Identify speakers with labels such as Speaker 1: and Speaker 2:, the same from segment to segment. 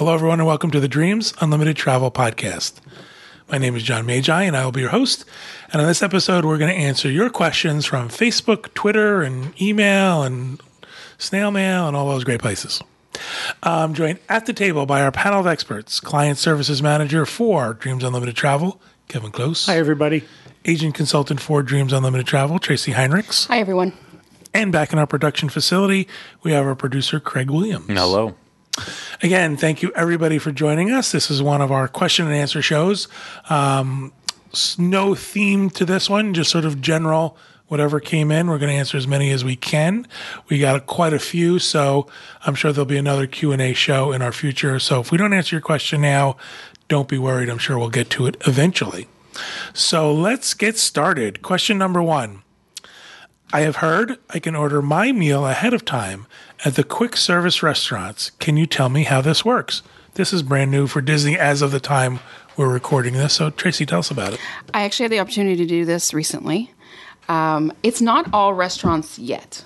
Speaker 1: Hello, everyone, and welcome to the Dreams Unlimited Travel Podcast. My name is John Magi, and I will be your host. And on this episode, we're going to answer your questions from Facebook, Twitter, and email, and snail mail, and all those great places. I'm joined at the table by our panel of experts Client Services Manager for Dreams Unlimited Travel, Kevin Close.
Speaker 2: Hi, everybody.
Speaker 1: Agent Consultant for Dreams Unlimited Travel, Tracy Heinrichs.
Speaker 3: Hi, everyone.
Speaker 1: And back in our production facility, we have our producer, Craig Williams.
Speaker 4: Hello.
Speaker 1: Again, thank you everybody for joining us. This is one of our question and answer shows. Um, no theme to this one, just sort of general whatever came in. We're going to answer as many as we can. We got quite a few, so I'm sure there'll be another Q&A show in our future. So if we don't answer your question now, don't be worried. I'm sure we'll get to it eventually. So let's get started. Question number 1. I have heard I can order my meal ahead of time at the quick service restaurants. Can you tell me how this works? This is brand new for Disney as of the time we're recording this. So, Tracy, tell us about it.
Speaker 3: I actually had the opportunity to do this recently. Um, it's not all restaurants yet,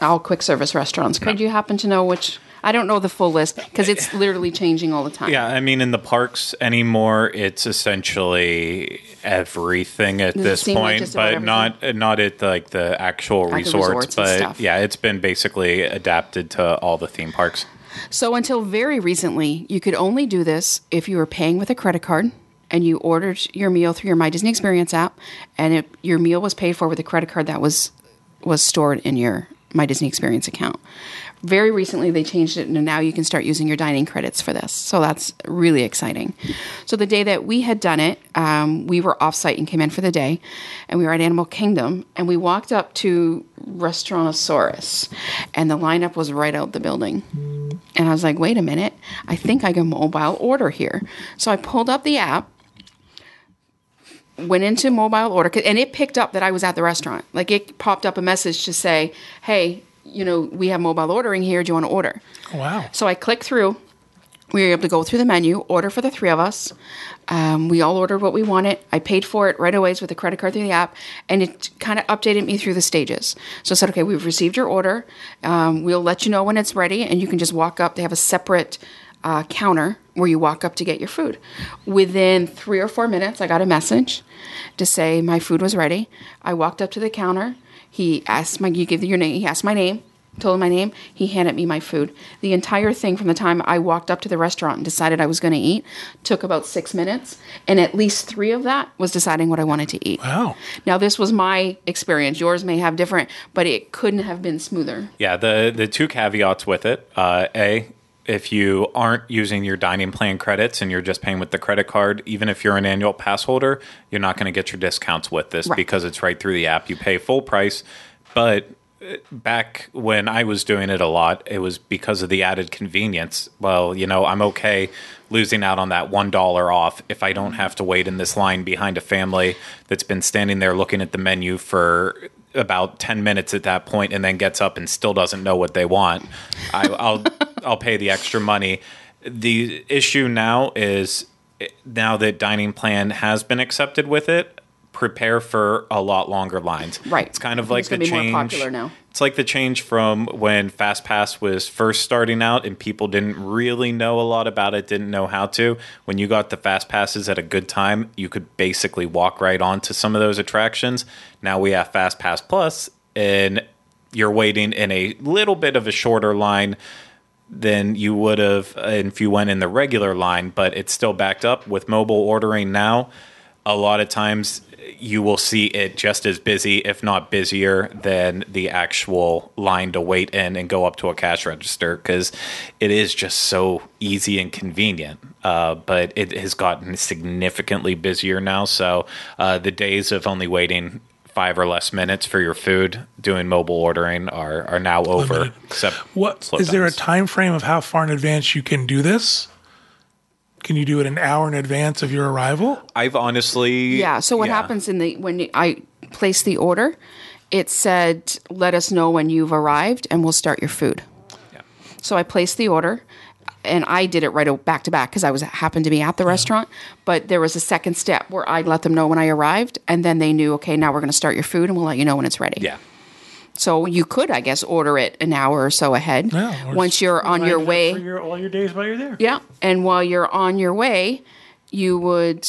Speaker 3: all quick service restaurants. Could you happen to know which? I don't know the full list because it's literally changing all the time.
Speaker 4: Yeah, I mean, in the parks anymore, it's essentially everything at
Speaker 3: Does
Speaker 4: this
Speaker 3: like
Speaker 4: point,
Speaker 3: just
Speaker 4: but not not at like the actual
Speaker 3: the
Speaker 4: resorts.
Speaker 3: resorts and
Speaker 4: but yeah, it's been basically adapted to all the theme parks.
Speaker 3: So until very recently, you could only do this if you were paying with a credit card and you ordered your meal through your My Disney Experience app, and it, your meal was paid for with a credit card that was was stored in your My Disney Experience account. Very recently, they changed it, and now you can start using your dining credits for this. So that's really exciting. So the day that we had done it, um, we were offsite and came in for the day, and we were at Animal Kingdom, and we walked up to Restaurantosaurus, and the lineup was right out the building. And I was like, wait a minute, I think I can mobile order here. So I pulled up the app, went into mobile order and it picked up that I was at the restaurant. Like it popped up a message to say, hey, you know, we have mobile ordering here. Do you want to order?
Speaker 1: Wow.
Speaker 3: So I click through. We were able to go through the menu, order for the three of us. Um, we all ordered what we wanted. I paid for it right away with a credit card through the app, and it kind of updated me through the stages. So I said, okay, we've received your order. Um, we'll let you know when it's ready, and you can just walk up. They have a separate uh, counter where you walk up to get your food. Within three or four minutes, I got a message to say my food was ready. I walked up to the counter. He asked my, you give your name. He asked my name told him my name. He handed me my food. The entire thing from the time I walked up to the restaurant and decided I was going to eat took about six minutes. And at least three of that was deciding what I wanted to eat.
Speaker 1: Wow.
Speaker 3: Now, this was my experience. Yours may have different, but it couldn't have been smoother.
Speaker 4: Yeah, the the two caveats with it: uh, a if you aren't using your dining plan credits and you're just paying with the credit card, even if you're an annual pass holder, you're not going to get your discounts with this
Speaker 3: Right.
Speaker 4: because it's right through the app. You pay full price, but uh, back when I was doing it a lot, it was because of the added convenience. Well, you know, I'm okay losing out on that one dollar off if I don't have to wait in this line behind a family that's been standing there looking at the menu for about 10 minutes at that point and then gets up and still doesn't know what they want. I, I'll I'll pay the extra money. The issue now is now that dining plan has been accepted with it, prepare for a lot longer lines.
Speaker 3: Right.
Speaker 4: It's kind of
Speaker 3: It's
Speaker 4: like the
Speaker 3: gonna more
Speaker 4: change.
Speaker 3: popular now.
Speaker 4: It's like the change from when FastPass was first starting out and people didn't really know a lot about it, didn't know how to. When you got the Fast Passes at a good time, you could basically walk right onto some of those attractions. Now we have Fast Pass Plus, and you're waiting in a little bit of a shorter line than you would have if you went in the regular line, but it's still backed up with mobile ordering now. A lot of times you will see it just as busy, if not busier, than the actual line to wait in and go up to a cash register because it is just so easy and convenient. Uh, but it has gotten significantly busier now. So uh, the days of only waiting five or less minutes for your food doing mobile ordering are, are now over.
Speaker 1: Limited.
Speaker 4: Except
Speaker 1: What is there a time frame of how far in advance you can do this? Can you do it an hour in advance of your arrival?
Speaker 4: I've honestly
Speaker 3: Yeah. So what happens in the when I place the order, it said, "Let us know when you've arrived, and we'll start your food."
Speaker 4: Yeah.
Speaker 3: So I placed the order, and I did it right back to back because I was happened to be at the restaurant. But there was a second step where I let them know when I arrived, and then they knew, okay, now we're going to start your food, and we'll let you know when it's ready.
Speaker 4: Yeah.
Speaker 3: So you could, I guess, order it an hour or so ahead.
Speaker 1: Yeah, or
Speaker 3: Once you're on your
Speaker 2: Line it up
Speaker 3: way.
Speaker 2: for your, all your days while you're there.
Speaker 3: Yeah. And while you're on your way, you would,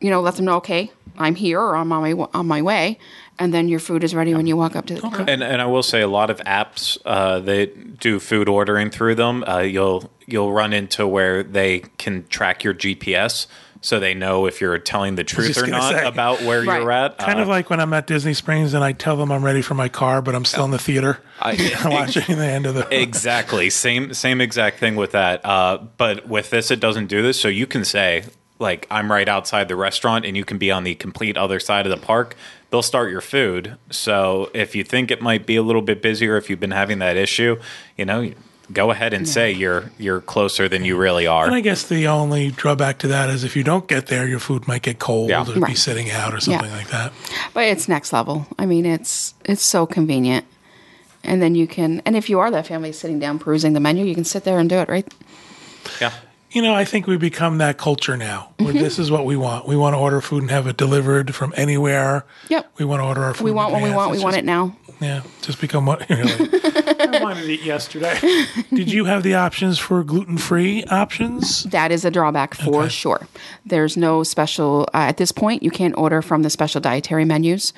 Speaker 3: you know, let them know, okay, I'm here or I'm on my, on my way. And then your food is ready when you walk up to the car.
Speaker 4: And and I will say a lot of apps uh, that do food ordering through them, uh, you'll you'll run into where they can track your GPS, so they know if you're telling the truth or not
Speaker 1: say.
Speaker 4: about where
Speaker 3: Right.
Speaker 4: you're at.
Speaker 1: Kind
Speaker 4: Uh,
Speaker 1: of like when I'm at Disney Springs and I tell them I'm ready for my car, but I'm still in the theater
Speaker 4: I-
Speaker 1: watching the end of the.
Speaker 4: exactly same same exact thing with that. Uh, but with this, it doesn't do this. So you can say like I'm right outside the restaurant, and you can be on the complete other side of the park. They'll start your food. So if you think it might be a little bit busier, if you've been having that issue, you know. Go ahead and say you're you're closer than you really are.
Speaker 1: And I guess the only drawback to that is if you don't get there, your food might get cold
Speaker 4: Yeah.
Speaker 1: or be sitting out or something like that.
Speaker 3: But it's next level. I mean, it's it's so convenient. And then you can, and if you are that family sitting down perusing the menu, you can sit there and do it, right?
Speaker 4: yeah.
Speaker 1: You know, I think we become that culture now. Where
Speaker 3: Mm-hmm.
Speaker 1: this is what we want. We want to order food and have it delivered from anywhere.
Speaker 3: Yep.
Speaker 1: We want to order our food.
Speaker 3: We want what we
Speaker 1: advance.
Speaker 3: want. We
Speaker 1: It's
Speaker 3: want it now.
Speaker 1: Yeah, just become what. Really.
Speaker 2: I wanted to eat yesterday.
Speaker 1: Did you have the options for gluten free options?
Speaker 3: That is a drawback for
Speaker 1: Okay.
Speaker 3: sure. There's no special, uh, at this point, you can't order from the special dietary menus.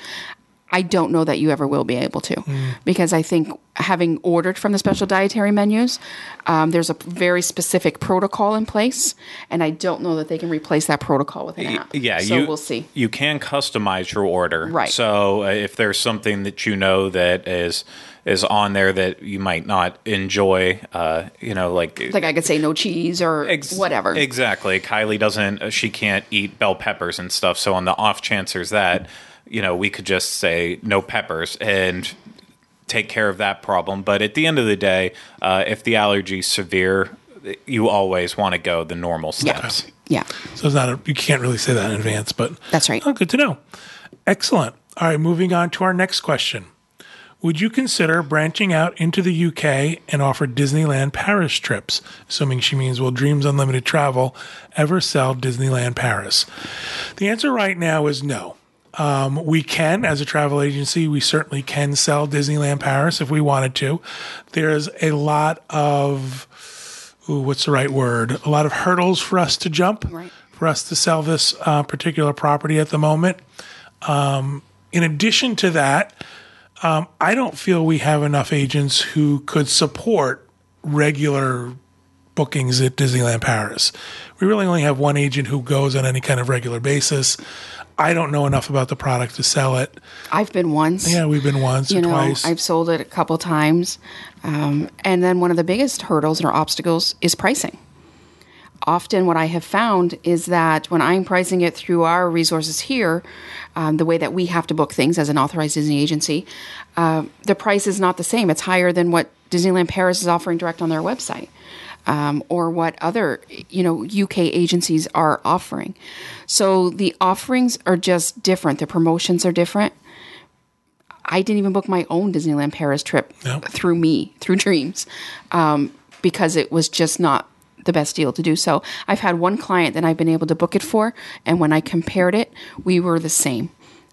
Speaker 3: I don't know that you ever will be able to because I think having ordered from the special dietary menus, um, there's a very specific protocol in place, and I don't know that they can replace that protocol with an app.
Speaker 4: Yeah,
Speaker 3: so
Speaker 4: you,
Speaker 3: we'll see.
Speaker 4: You can customize your order,
Speaker 3: Right.
Speaker 4: So uh, if there's something that you know that is is on there that you might not enjoy, uh, you know, like
Speaker 3: Like I could say no cheese or
Speaker 4: Ex-
Speaker 3: whatever.
Speaker 4: Exactly. Kylie doesn't. uh, She can't eat bell peppers and stuff. So on the off chance there's that, you know, we could just say no peppers and take care of that problem. But at the end of the day, uh, if the allergy's severe, you always want to go the normal
Speaker 3: yeah,
Speaker 4: steps.
Speaker 3: yeah,
Speaker 1: So it's not a, you can't really say that in advance, but
Speaker 3: That's right.
Speaker 1: Oh, good to know. Excellent. All right, moving on to our next question. Would you consider branching out into the UK and offer Disneyland Paris trips? Assuming she means will Dreams Unlimited Travel ever sell Disneyland Paris? The answer right now is no. Um, we can, as a travel agency, we certainly can sell Disneyland Paris if we wanted to. There's a lot of, ooh, what's the right word? A lot of hurdles for us to jump,
Speaker 3: Right.
Speaker 1: for us to sell this uh, particular property at the moment. Um, in addition to that, um, I don't feel we have enough agents who could support regular bookings at Disneyland Paris. We really only have one agent who goes on any kind of regular basis. I don't know enough about the product to sell it.
Speaker 3: I've been once.
Speaker 1: Yeah, we've been once
Speaker 3: you
Speaker 1: or
Speaker 3: know,
Speaker 1: twice.
Speaker 3: I've sold it a couple times. Um, and then one of the biggest hurdles or obstacles is pricing. Often, what I have found is that when I'm pricing it through our resources here, um, the way that we have to book things as an authorized Disney agency, uh, the price is not the same. It's higher than what Disneyland Paris is offering direct on their website. Um, or what other you know UK agencies are offering. So the offerings are just different. The promotions are different. I didn't even book my own Disneyland Paris trip
Speaker 1: No.
Speaker 3: through me, through Dreams, um, because it was just not the best deal to do so. I've had one client that I've been able to book it for, and when I compared it, we were the same.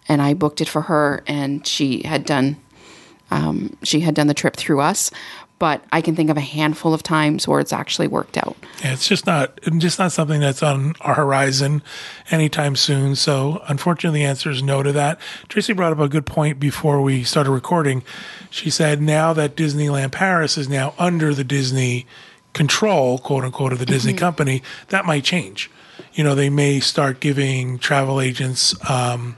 Speaker 3: And I booked it for her, and she had done um, she had done the trip through us. But I can think of a handful of times where it's actually worked out.
Speaker 1: Yeah, it's just not just not something that's on our horizon anytime soon. So unfortunately, the answer is no to that. Tracy brought up a good point before we started recording. She said now that Disneyland Paris is now under the Disney control, quote unquote, of the Disney company, that might change. You know, they may start giving travel agents, um,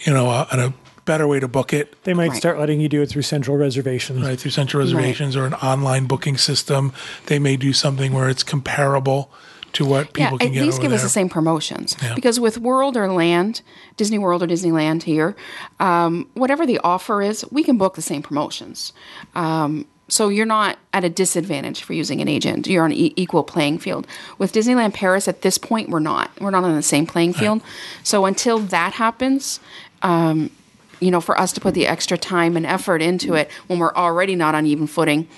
Speaker 1: you know, a, a better way to book it
Speaker 2: They might
Speaker 3: Right.
Speaker 2: start letting you do it through central reservations.
Speaker 1: right through central reservations or an online booking system. They may do something where it's comparable to what people
Speaker 3: yeah,
Speaker 1: can
Speaker 3: at least
Speaker 1: over
Speaker 3: give
Speaker 1: there.
Speaker 3: us the same promotions. Because with World or Land, Disney World or Disneyland here, um, whatever the offer is, we can book the same promotions. Um, so you're not at a disadvantage for using an agent. You're on an e- equal playing field. With Disneyland Paris, at this point, we're not. We're not on the same playing field. So until that happens, um, you know, for us to put the extra time and effort into it when we're already not on even footing,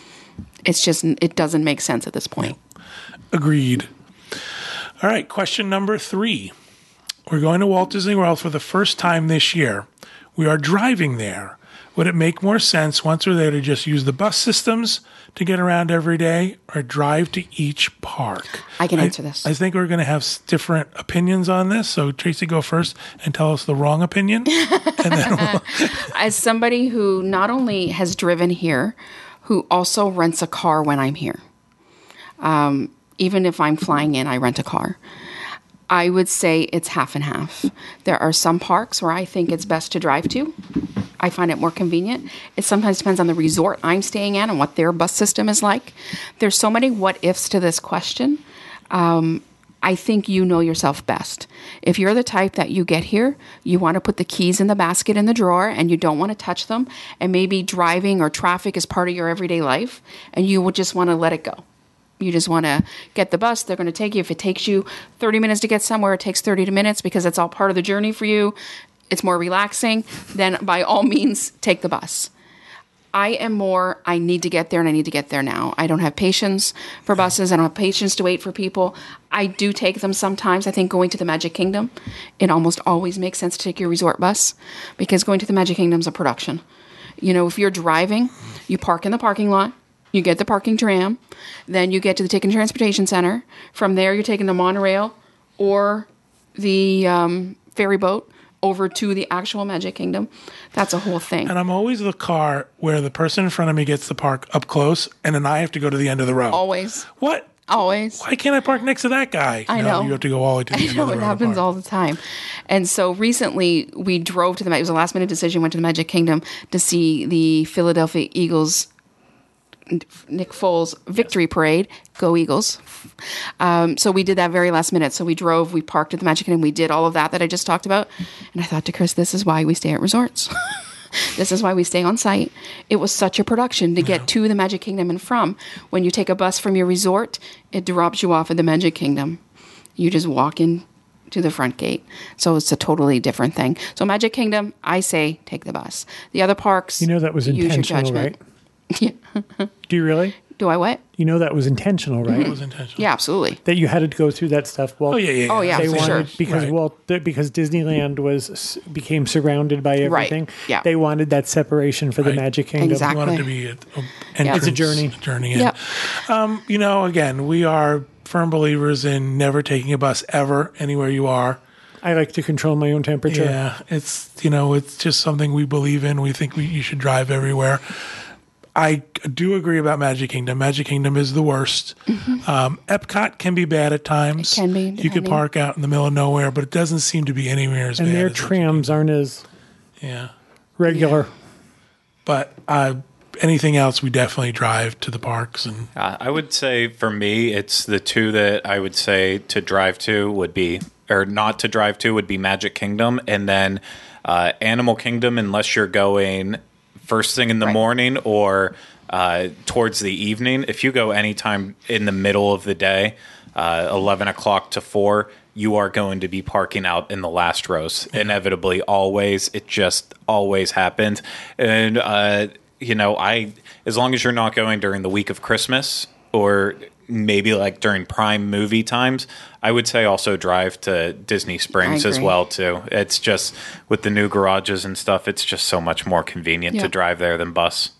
Speaker 3: it's just it doesn't make sense at this point.
Speaker 1: Agreed. All right, question number three. We're going to Walt Disney World for the first time this year. We are driving there, Would it make more sense once we're there to just use the bus systems to get around every day or drive to each park?
Speaker 3: I can answer this.
Speaker 1: I think we're going to have different opinions on this. So, Tracy, go first and tell us the wrong opinion. and we'll,
Speaker 3: As somebody who not only has driven here, who also rents a car when I'm here. Um, even if I'm flying in, I rent a car. I would say it's half and half. There are some parks where I think it's best to drive to. I find it more convenient. It sometimes depends on the resort I'm staying at and what their bus system is like. There's so many what ifs to this question. Um, I think you know yourself best. If you're the type that you get here, you want to put the keys in the basket in the drawer and you don't want to touch them, and maybe driving or traffic is part of your everyday life, and you would just want to let it go. You just want to get the bus. They're going to take you. If it takes you 30 minutes to get somewhere, it takes 30 minutes because it's all part of the journey for you. It's more relaxing. Then, by all means, take the bus. I am more, I need to get there and I need to get there now. I don't have patience for buses. I don't have patience to wait for people. I do take them sometimes. I think going to the Magic Kingdom, it almost always makes sense to take your resort bus because going to the Magic Kingdom is a production. You know, if you're driving, you park in the parking lot, you get the parking tram, then you get to the Ticket Transportation Center. From there, you're taking the monorail or the um, ferry boat over to the actual Magic Kingdom. That's a whole thing.
Speaker 1: and I'm always the car where the person in front of me gets the park up close, and then I have to go to the end of the row.
Speaker 3: Always.
Speaker 1: What?
Speaker 3: Always.
Speaker 1: Why can't I park next to that guy?
Speaker 3: I
Speaker 1: You
Speaker 3: know.
Speaker 1: You have to go all the way to the
Speaker 3: I
Speaker 1: end
Speaker 3: know
Speaker 1: of the
Speaker 3: it
Speaker 1: row
Speaker 3: happens all the time. And so recently we drove to the, it was a last minute decision, went to the Magic Kingdom to see the Philadelphia Eagles, Nick Foles victory parade. Go Eagles. Um, so we did that very last minute. So we drove, we parked at the Magic Kingdom, we did all of that that I just talked about. And I thought to Chris, this is why we stay at resorts. This is why we stay on site. It was such a production to get to the Magic Kingdom and from. When you take a bus from your resort, it drops you off at the Magic Kingdom. You just walk in to the front gate. So it's a totally different thing. So Magic Kingdom, I say take the bus. The other parks,
Speaker 2: You know that was
Speaker 3: use your
Speaker 2: intentional,
Speaker 3: judgment.
Speaker 2: right?
Speaker 3: Yeah.
Speaker 2: Do you really?
Speaker 3: Do I what?
Speaker 2: You know that was intentional, right?
Speaker 1: It was intentional.
Speaker 3: Yeah, absolutely.
Speaker 2: That you had to go through that stuff. Well,
Speaker 1: Oh yeah, yeah.
Speaker 3: Oh, yeah,
Speaker 2: They
Speaker 3: for
Speaker 2: wanted
Speaker 3: sure.
Speaker 2: because
Speaker 1: Right.
Speaker 2: Walt th- because Disneyland was became surrounded by everything.
Speaker 3: yeah.
Speaker 2: They wanted that separation for the Magic Kingdom.
Speaker 3: Exactly.
Speaker 1: You want it to be a, a um,
Speaker 3: Yeah.
Speaker 1: entrance,
Speaker 3: It's a
Speaker 2: journey.
Speaker 1: Journey. in.
Speaker 3: Yep.
Speaker 1: Um, you know, again, we are firm believers in never taking a bus ever anywhere you are.
Speaker 2: I like to control my own temperature.
Speaker 1: Yeah, it's you know, it's just something we believe in. We think we, you should drive everywhere. I do agree about Magic Kingdom. Magic Kingdom is the worst. Um, Epcot can be bad at times.
Speaker 3: Mm-hmm. can be,
Speaker 1: You could park out in the middle of nowhere, but it doesn't seem to be anywhere as
Speaker 2: And
Speaker 1: bad.
Speaker 2: And their
Speaker 1: as
Speaker 2: trams aren't as
Speaker 1: yeah.
Speaker 2: regular.
Speaker 1: But uh, anything else, we definitely drive to the parks and
Speaker 4: Uh, I would say for me, it's the two that I would say to drive to would be, or not to drive to would be Magic Kingdom, and then uh, Animal Kingdom, unless you're going first thing in the
Speaker 3: Right.
Speaker 4: morning or uh, towards the evening. If you go anytime in the middle of the day, uh, 11 o'clock to 4, you are going to be parking out in the last rows. Inevitably, always. It just always happens. And, uh, you know, I, as long as you're not going during the week of Christmas or maybe like during prime movie times, I would say also drive to Disney Springs as well too. It's just with the new garages and stuff, it's just so much more convenient
Speaker 3: Yeah.
Speaker 4: to drive there than bus.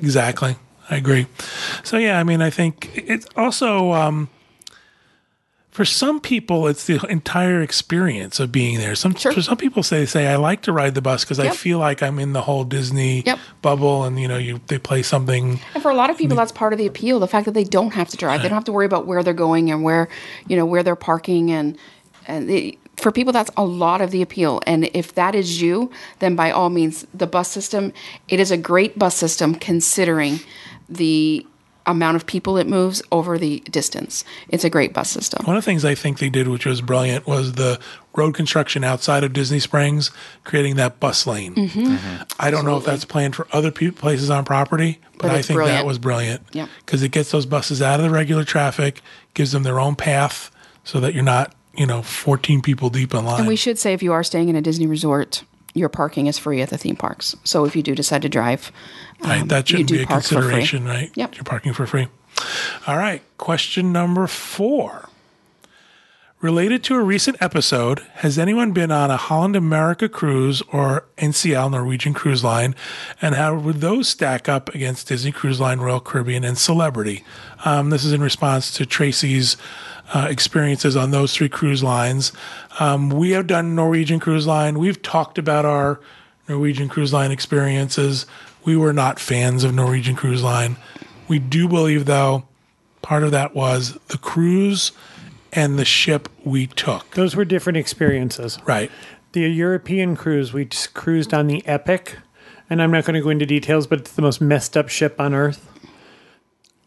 Speaker 1: Exactly. I agree. So yeah, I mean, I think it's also um, for some people, it's the entire experience of being there. Some
Speaker 3: Sure.
Speaker 1: for some people say say I like to ride the bus because I feel like I'm in the whole Disney
Speaker 3: Yep.
Speaker 1: bubble, and you know, you they play something.
Speaker 3: And for a lot of people, that's part of the appeal. The fact that they don't have to drive, they don't have to worry about where they're going and where, you know, where they're parking, and and for people, that's a lot of the appeal. And if that is you, then by all means, the bus system, it is a great bus system considering the amount of people it moves over the distance. It's a great bus system.
Speaker 1: One of the things I think they did, which was brilliant, was the road construction outside of Disney Springs, creating that bus lane.
Speaker 3: Mm-hmm.
Speaker 1: I don't know if that's planned for other pe- places on property, but,
Speaker 3: But
Speaker 1: I
Speaker 3: it's
Speaker 1: think that was brilliant.
Speaker 3: Yep.
Speaker 1: because it gets those buses out of the regular traffic, gives them their own path, so that you're not, you know, 14 people deep in line.
Speaker 3: And we should say if you are staying in a Disney resort, your parking is free at the theme parks. So if you do decide to drive,
Speaker 1: Right,
Speaker 3: um,
Speaker 1: that shouldn't be a
Speaker 3: park for free.
Speaker 1: consideration, right?
Speaker 3: Yep.
Speaker 1: You're parking for free. All right. Question number four. Related to a recent episode, has anyone been on a Holland America cruise or NCL Norwegian Cruise Line, and how would those stack up against Disney Cruise Line, Royal Caribbean, and Celebrity? Um, this is in response to Tracy's uh, experiences on those three cruise lines. Um, we have done Norwegian Cruise Line. We've talked about our Norwegian Cruise Line experiences. We were not fans of Norwegian Cruise Line. We do believe, though, part of that was the cruise and the ship we took.
Speaker 2: Those were different experiences.
Speaker 1: Right.
Speaker 2: The European cruise, we just cruised on the Epic, and I'm not going to go into details, but it's the most messed up ship on Earth.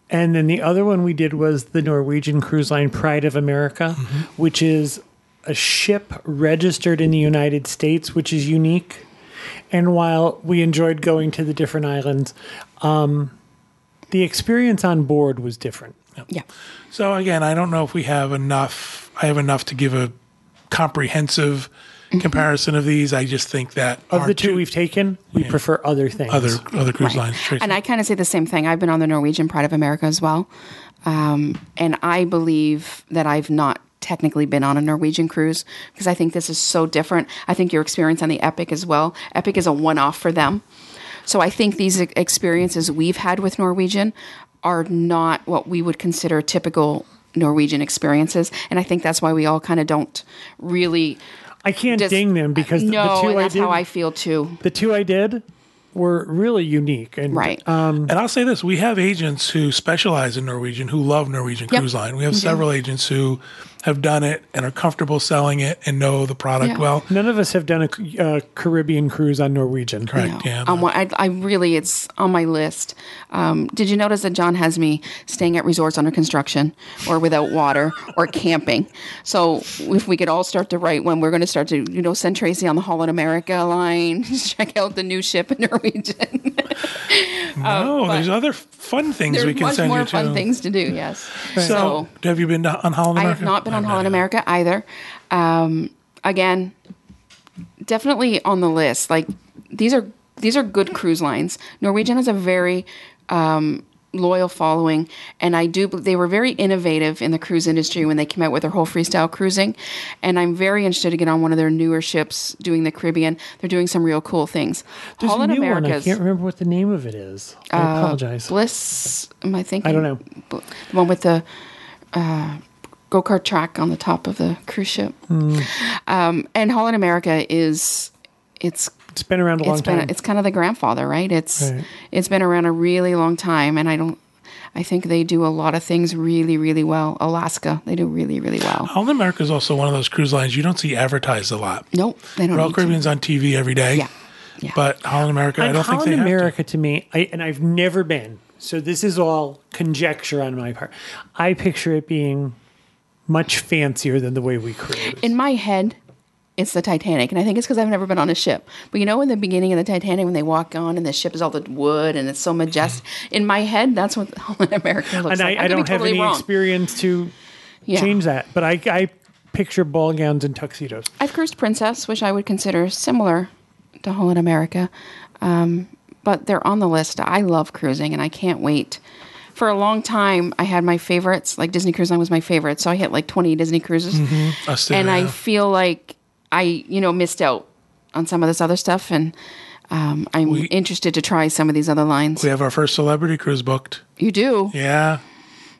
Speaker 2: And then the other one we did was the Norwegian Cruise Line Pride of America, which is a ship registered in the United States, which is unique. And while we enjoyed going to the different islands, um, the experience on board was different.
Speaker 3: Yeah.
Speaker 1: So again, I don't know if we have enough. I have enough to give a comprehensive comparison of these. I just think that
Speaker 2: Of the two we've taken, we prefer other things.
Speaker 1: other other cruise
Speaker 3: Right.
Speaker 1: lines. Tracy.
Speaker 3: And I kind of say the same thing. I've been on the Norwegian Pride of America as well. Um, and I believe that I've not technically been on a Norwegian cruise because I think this is so different. I think your experience on the Epic as well. Epic is a one off for them. So I think these experiences we've had with Norwegian are not what we would consider typical Norwegian experiences. And I think that's why we all kind of don't really.
Speaker 2: I can't
Speaker 3: Just,
Speaker 2: ding them because the-
Speaker 3: no,
Speaker 2: the two
Speaker 3: and
Speaker 2: I
Speaker 3: that's
Speaker 2: did,
Speaker 3: how I feel too.
Speaker 2: the two I did were really unique. And
Speaker 3: Right.
Speaker 1: Um, and I'll say this: we have agents who specialize in Norwegian who love Norwegian
Speaker 3: Yep.
Speaker 1: Cruise Line. We have several agents who have done it and are comfortable selling it and know the product
Speaker 3: Yeah.
Speaker 1: well.
Speaker 2: none of us have done a uh, Caribbean cruise on Norwegian.
Speaker 1: Correct.
Speaker 3: No.
Speaker 1: Yeah.
Speaker 3: Um, well, I, I really, it's on my list. Um, did you notice that John has me staying at resorts under construction or without water or camping? So if we could all start to write when we're going to start to, you know, send Tracy on the Holland America line, check out the new ship in Norwegian.
Speaker 1: no, there's other fun things we can send you to.
Speaker 3: There's more fun things to do. Yes.
Speaker 1: So, have you been to, on Holland America?
Speaker 3: I
Speaker 1: America?
Speaker 3: have not been on
Speaker 1: I've
Speaker 3: Holland America either. Um, again, definitely on the list. Like these are these are good cruise lines. Norwegian has a very um, loyal following, and I do. They were very innovative in the cruise industry when they came out with their whole freestyle cruising, and I'm very interested to get on one of their newer ships doing the Caribbean. They're doing some real cool things.
Speaker 2: There's
Speaker 3: Holland
Speaker 2: a new one. I can't remember what the name of it is. I apologize.
Speaker 3: Bliss. Am I thinking?
Speaker 2: I don't know.
Speaker 3: The one with the uh, go kart track on the top of the cruise ship.
Speaker 2: Hmm.
Speaker 3: Um, and Holland America is it's
Speaker 2: It's been around a long
Speaker 3: it's been
Speaker 2: time.
Speaker 3: it's kind of the grandfather, right? It's
Speaker 2: Right.
Speaker 3: it's been around a really long time, and I don't. I think they do a lot of things really, really well. Alaska, they do really, really well.
Speaker 1: Holland America is also one of those cruise lines you don't see advertised a lot.
Speaker 3: Nope, they don't.
Speaker 1: Royal
Speaker 3: need to.
Speaker 1: Caribbean's on TV every day.
Speaker 3: Yeah, yeah.
Speaker 1: But Holland America, I don't think
Speaker 2: Holland
Speaker 1: they have to.
Speaker 2: America to. me, I, and I've never been, so this is all conjecture on my part. I picture it being much fancier than the way we cruise.
Speaker 3: in my head, it's the Titanic, and I think it's because I've never been on a ship. But you know, in the beginning of the Titanic, when they walk on and the ship is all the wood and it's so majestic. In my head, that's what Holland America looks
Speaker 2: and I,
Speaker 3: like.
Speaker 2: I
Speaker 3: could be
Speaker 2: don't have
Speaker 3: totally
Speaker 2: any
Speaker 3: wrong.
Speaker 2: experience to
Speaker 3: Yeah.
Speaker 2: change that, but I, I picture ball gowns and tuxedos.
Speaker 3: I've cruised Princess, which I would consider similar to Holland America, um, but they're on the list. I love cruising, and I can't wait. For a long time, I had my favorites. Like Disney Cruise Line was my favorite, so I hit like twenty Disney cruises,
Speaker 1: Us too,
Speaker 3: and I feel like I, you know, missed out on some of this other stuff, and um, I'm interested to try some of these other lines.
Speaker 1: We have our first celebrity cruise booked.
Speaker 3: you do?
Speaker 1: Yeah.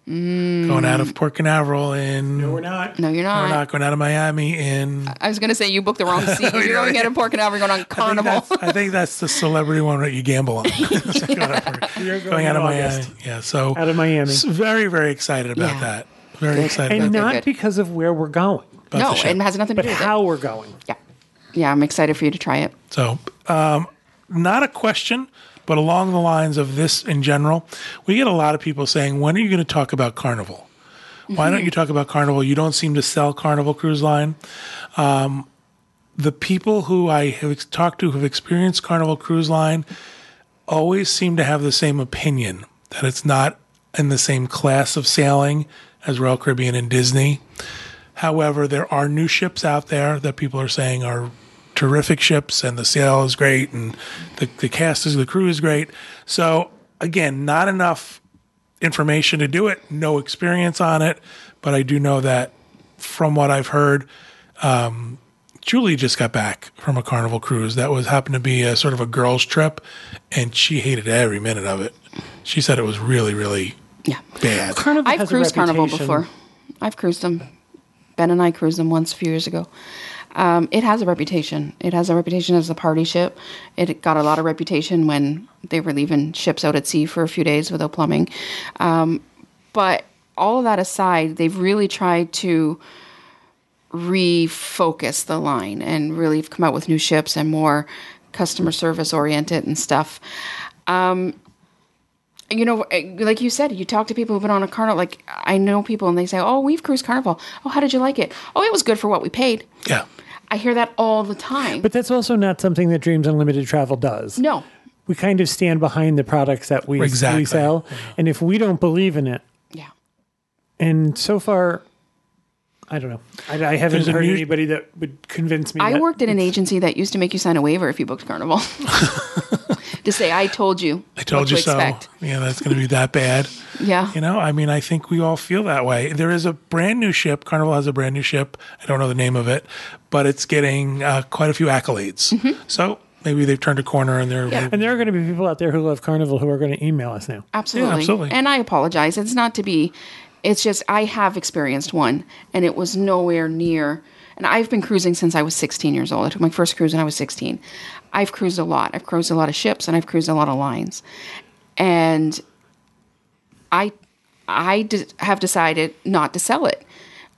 Speaker 1: Going out of Port Canaveral in.
Speaker 2: No, we're not.
Speaker 3: No, you're not.
Speaker 1: We're
Speaker 3: not.
Speaker 1: not going out of Miami in.
Speaker 3: I was going to say you booked the wrong seat. You're going out of Port Canaveral, you're going on
Speaker 1: I think,
Speaker 3: Carnival.
Speaker 1: that's, I think that's the celebrity one that you gamble on.
Speaker 2: You're
Speaker 1: going out of
Speaker 2: in
Speaker 1: Miami. Yeah. So
Speaker 2: Out of Miami.
Speaker 1: s- very, very excited about
Speaker 3: Yeah.
Speaker 1: that. Very
Speaker 3: Good.
Speaker 1: excited
Speaker 2: And
Speaker 1: about
Speaker 3: good,
Speaker 2: not
Speaker 3: good.
Speaker 2: because of where we're going,
Speaker 1: about
Speaker 3: no, it has nothing to
Speaker 2: but
Speaker 3: do with
Speaker 2: how
Speaker 3: it.
Speaker 2: we're going.
Speaker 3: Yeah, yeah, I'm excited for you to try it.
Speaker 1: So, um, not a question, but along the lines of this in general, we get a lot of people saying, "When are you going to talk about Carnival? Why don't you talk about Carnival? You don't seem to sell Carnival Cruise Line." Um, the people who I have talked to who've experienced Carnival Cruise Line always seem to have the same opinion that it's not in the same class of sailing as Royal Caribbean and Disney. However, there are new ships out there that people are saying are terrific ships, and the sail is great, and the, the cast is the crew is great. So again, not enough information to do it, no experience on it, but I do know that from what I've heard, um, Julie just got back from a carnival cruise that was happened to be a sort of a girls' trip, and she hated every minute of it. She said it was really, really
Speaker 3: Yeah.
Speaker 1: bad.
Speaker 2: Carnival
Speaker 3: I've cruised Carnival before. I've cruised them. Ben and I cruised them once a few years ago. Um, it has a reputation. It has a reputation as a party ship. It got a lot of reputation when they were leaving ships out at sea for a few days without plumbing. Um, but all of that aside, they've really tried to refocus the line and really come out with new ships and more customer service oriented and stuff. Um, you know, eh, like you said, you talk to people who've been on a carnival. Like I know people, and they say, "Oh, we've cruised carnival. Oh, how did you like it? Oh, it was good for what we paid."
Speaker 1: Yeah.
Speaker 3: I hear that all the time.
Speaker 2: But that's also not something that Dreams Unlimited Travel does.
Speaker 3: no,
Speaker 2: We kind of stand behind the products that we,
Speaker 1: Exactly.
Speaker 2: we sell. And if we don't believe in it,
Speaker 3: yeah,
Speaker 2: and so far, I don't know. I, I haven't
Speaker 1: There's
Speaker 2: heard
Speaker 1: new-
Speaker 2: anybody that would convince me.
Speaker 3: I
Speaker 2: that
Speaker 3: worked at an agency that used to make you sign a waiver if you booked carnival to say, "I told you."
Speaker 1: I told
Speaker 3: what
Speaker 1: you
Speaker 3: to
Speaker 1: so.
Speaker 3: Expect.
Speaker 1: Yeah, that's going to be that bad.
Speaker 3: Yeah,
Speaker 1: You know, I mean, I think we all feel that way. There is a brand new ship. Carnival has a brand new ship. I don't know the name of it, but it's getting uh, quite a few accolades. So maybe they've turned a corner and they're.
Speaker 3: Mm-hmm. Yeah.
Speaker 2: And there are going to be people out there who love Carnival who are going to email us now.
Speaker 3: absolutely.
Speaker 1: absolutely.
Speaker 3: And I apologize. It's not to be. It's just I have experienced one, and it was nowhere near. And I've been cruising since I was 16 years old. I took my first cruise when I was 16. I've cruised a lot. I've cruised a lot of ships, and I've cruised a lot of lines. And I, I d- have decided not to sell it.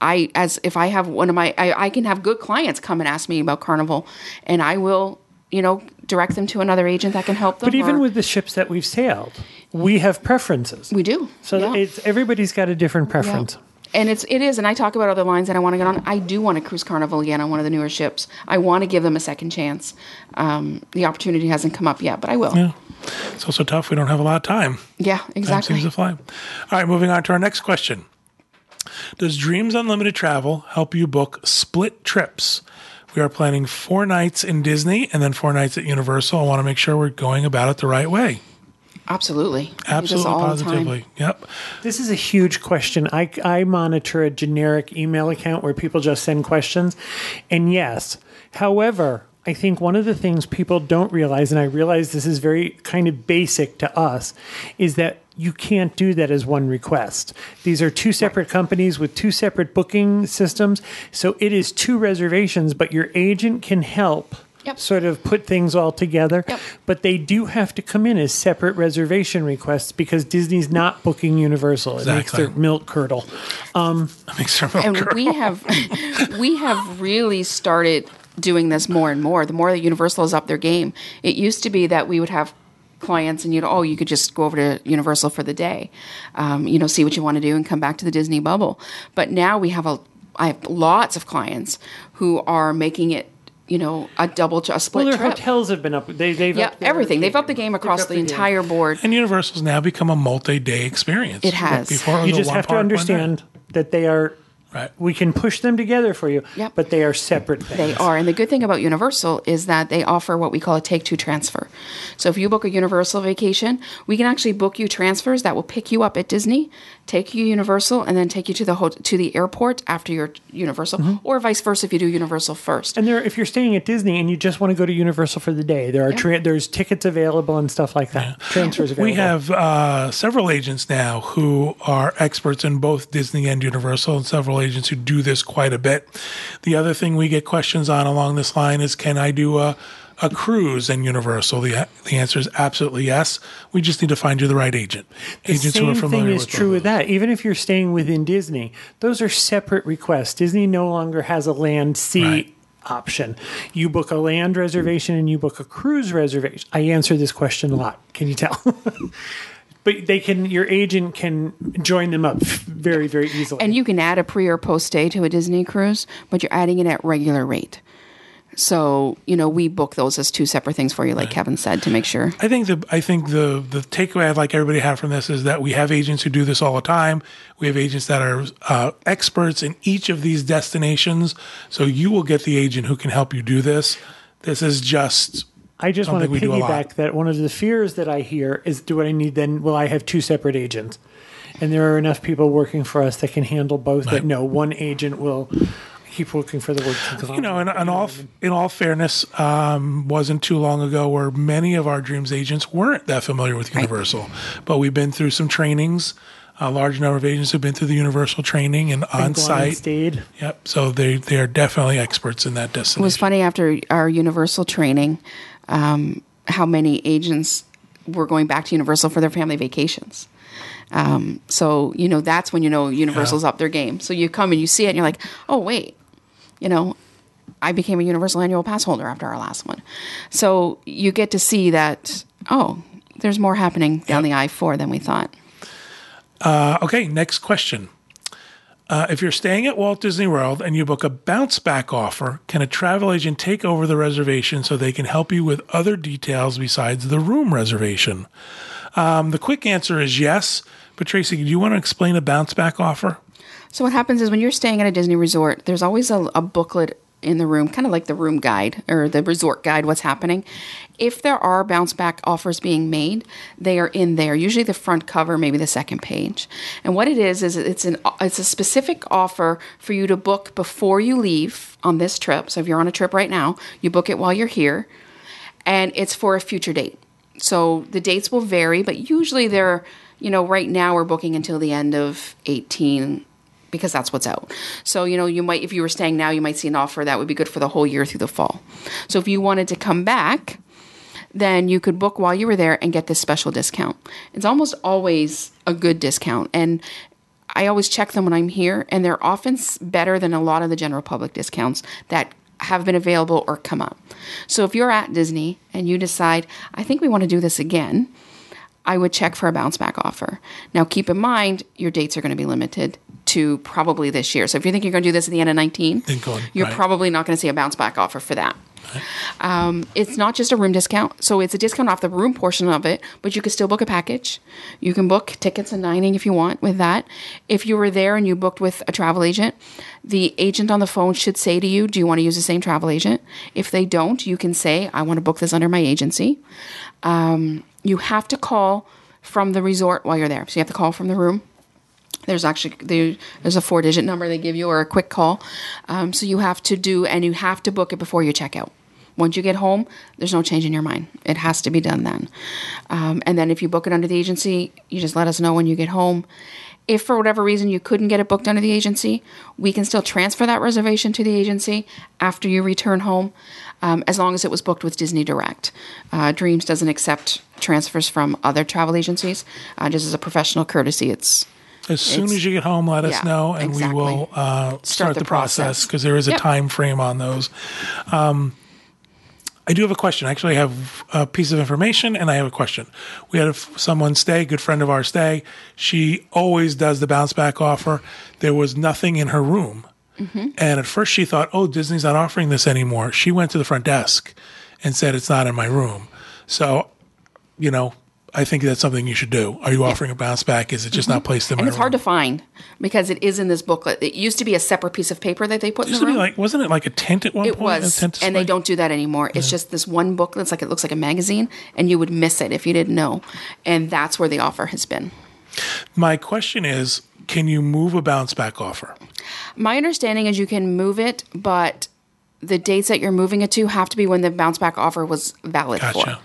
Speaker 3: I, as if I have one of my, I, I can have good clients come and ask me about Carnival, and I will, you know, direct them to another agent that can help them.
Speaker 2: But even
Speaker 3: or-
Speaker 2: with the ships that we've sailed, we have preferences.
Speaker 3: we do.
Speaker 2: so
Speaker 3: yeah.
Speaker 2: it's everybody's got a different preference.
Speaker 3: And it's it is, and I talk about other lines that I want to get on. I do want to cruise Carnival again on one of the newer ships. I want to give them a second chance. Um, the opportunity hasn't come up yet, but I will. Yeah,
Speaker 1: It's also tough. We don't have a lot of time. yeah
Speaker 3: exactly.
Speaker 1: time seems to fly. All right, moving on to our next question. Does Dreams Unlimited Travel help you book split trips? We are planning four nights in Disney and then four nights at Universal. I want to make sure we're going about it the right way.
Speaker 3: Absolutely. I do this
Speaker 1: Absolutely,
Speaker 3: all the time.
Speaker 1: positively. Yep.
Speaker 2: This is a huge question. I, I monitor a generic email account where people just send questions. And yes, however, I think one of the things people don't realize, and I realize this is very kind of basic to us, is that you can't do that as one request. These are two separate companies with two separate booking systems. So it is two reservations, but your agent can help
Speaker 3: Yep.
Speaker 2: sort of put things all together.
Speaker 3: Yep.
Speaker 2: But they do have to come in as separate reservation requests because Disney's not booking Universal. It makes their milk curdle.
Speaker 1: Makes her
Speaker 3: and we have we have really started doing this more and more. The more that Universal is up their game, it used to be that we would have clients and you know, oh, you could just go over to Universal for the day, um, you know, see what you want to do and come back to the Disney bubble. But now we have a I have lots of clients who are making it, you know, a double a split
Speaker 2: Well, their
Speaker 3: trip.
Speaker 2: hotels have been up. They, they've
Speaker 3: yeah,
Speaker 2: upped their
Speaker 3: everything. They've upped the game across
Speaker 2: upped
Speaker 3: the
Speaker 2: the game.
Speaker 3: entire board.
Speaker 1: And Universal's now become a multi-day experience.
Speaker 3: It has.
Speaker 1: Before
Speaker 2: You just have to
Speaker 1: park, one day.
Speaker 2: understand that they are.
Speaker 1: Right.
Speaker 2: We can push them together for you,
Speaker 3: Yep.
Speaker 2: but they are separate things.
Speaker 3: They are. And the good thing about Universal is that they offer what we call a take two transfer. So if you book a Universal vacation, we can actually book you transfers that will pick you up at Disney, take you Universal, and then take you to the ho- to the airport after your Universal, or vice versa if you do Universal first.
Speaker 2: Mm-hmm. And there, if you're staying at Disney and you just want to go to Universal for the day, there are tra- there's tickets available and stuff like that. Transfers available.
Speaker 1: We have uh, several agents now who are experts in both Disney and Universal, and several agents who do this quite a bit. The other thing we get questions on along this line is can I do a, a cruise in Universal? The, the answer is absolutely yes. We just need to find you the right agent.
Speaker 2: The
Speaker 1: agents
Speaker 2: same
Speaker 1: who are familiar
Speaker 2: thing is
Speaker 1: with
Speaker 2: true
Speaker 1: both.
Speaker 2: with that. Even if you're staying within Disney, those are separate requests. Disney no longer has a land sea
Speaker 1: Right.
Speaker 2: option. You book a land reservation and you book a cruise reservation. I answer this question a lot. Can you tell? but they can. Your agent can join them up very very easily.
Speaker 3: And you can add a pre or post stay to a Disney cruise, but you're adding it at regular rate. So you know we book those as two separate things for you, like Kevin said, to make sure.
Speaker 1: I think the I think the the takeaway I'd like everybody to have from this is that we have agents who do this all the time. We have agents that are uh, experts in each of these destinations. So you will get the agent who can help you do this. This is just
Speaker 2: I just want to
Speaker 1: think we do a lot.
Speaker 2: piggyback that one of the fears that I hear is do I need then will I have two separate agents? and there are enough people working for us that can handle both.
Speaker 1: Right.
Speaker 2: That no one agent will keep looking for the work.
Speaker 1: you know, in, in all in all fairness, um, wasn't too long ago where many of our dreams agents weren't that familiar with Universal, but we've been through some trainings. A large number of agents have been through the Universal training and on site.
Speaker 2: stayed.
Speaker 1: Yep. So they they are definitely experts in that discipline.
Speaker 3: It was funny after our Universal training, um, how many agents were going back to Universal for their family vacations. Um, so you know that's when you know Universal's up their game. So you come and you see it, and you're like, oh wait, you know, I became a Universal annual pass holder after our last one. So you get to see that oh, there's more happening down the I four than we thought.
Speaker 1: Uh, okay, next question. Uh, if you're staying at Walt Disney World and you book a bounce back offer, can a travel agent take over the reservation so they can help you with other details besides the room reservation? Um, the quick answer is yes. But Tracy, do you want to explain a bounce back offer?
Speaker 3: So what happens is when you're staying at a Disney resort, there's always a, a booklet in the room, kind of like the room guide or the resort guide, what's happening. If there are bounce back offers being made, they are in there. Usually the front cover, maybe the second page. And what it is is it's an it's a specific offer for you to book before you leave on this trip. So if you're on a trip right now, you book it while you're here, and it's for a future date. So the dates will vary, but usually they're you know right now we're booking until the end of 18 because that's what's out. So, you know, you might, if you were staying now, you might see an offer that would be good for the whole year through the fall. So, if you wanted to come back, then you could book while you were there and get this special discount. It's almost always a good discount. And I always check them when I'm here, and they're often better than a lot of the general public discounts that have been available or come up. So, if you're at Disney and you decide, I think we want to do this again, I would check for a bounce back offer. Now, keep in mind, your dates are going to be limited to probably this year. So if you think you're going to do this at the end of 19,
Speaker 1: Then on,
Speaker 3: you're
Speaker 1: right.
Speaker 3: probably not going to see a bounce back offer for that. Um, it's not just a room discount. So it's a discount off the room portion of it, but you can still book a package. You can book tickets and dining if you want with that. If you were there and you booked with a travel agent, the agent on the phone should say to you, Do you want to use the same travel agent? If they don't, you can say, I want to book this under my agency. Um, you have to call from the resort while you're there. So you have to call from the room. There's actually there's a four digit number they give you or a quick call. Um, so you have to do and you have to book it before you check out. Once you get home, there's no change in your mind. It has to be done then. Um, and then if you book it under the agency, you just let us know when you get home. If for whatever reason you couldn't get it booked under the agency, we can still transfer that reservation to the agency after you return home, um, as long as it was booked with Disney Direct. Uh, Dreams doesn't accept transfers from other travel agencies. Uh, just as a professional courtesy, it's
Speaker 1: As soon as you get home, let us
Speaker 3: yeah,
Speaker 1: know, and
Speaker 3: exactly.
Speaker 1: we will uh, start,
Speaker 3: the
Speaker 1: the process because there is a
Speaker 3: Yep.
Speaker 1: time frame on those. Um, I do have a question. I Actually, I have a piece of information, and I have a question. We had a someone stay, good friend of ours stay. She always does the bounce back offer. There was nothing in her room,
Speaker 3: Mm-hmm.
Speaker 1: and at first she thought, "Oh, Disney's not offering this anymore." She went to the front desk and said, "It's not in my room." So, you know. I think that's something you should do. Are you offering a bounce back? Is it just not placed in my
Speaker 3: Mm-hmm. and it's
Speaker 1: room?
Speaker 3: hard to find because it is in this booklet. It used to be a separate piece of paper that they put in
Speaker 1: Used
Speaker 3: the
Speaker 1: to be like, wasn't it like a tent at one
Speaker 3: it
Speaker 1: point?
Speaker 3: Was,
Speaker 1: tent
Speaker 3: and they don't do that anymore. It's just this one booklet. It's like it looks like a magazine, and you would miss it if you didn't know. And that's where the offer has been.
Speaker 1: My question is, can you move a bounce back offer?
Speaker 3: My understanding is you can move it, but the dates that you're moving it to have to be when the bounce back offer was valid
Speaker 1: Gotcha.
Speaker 3: for.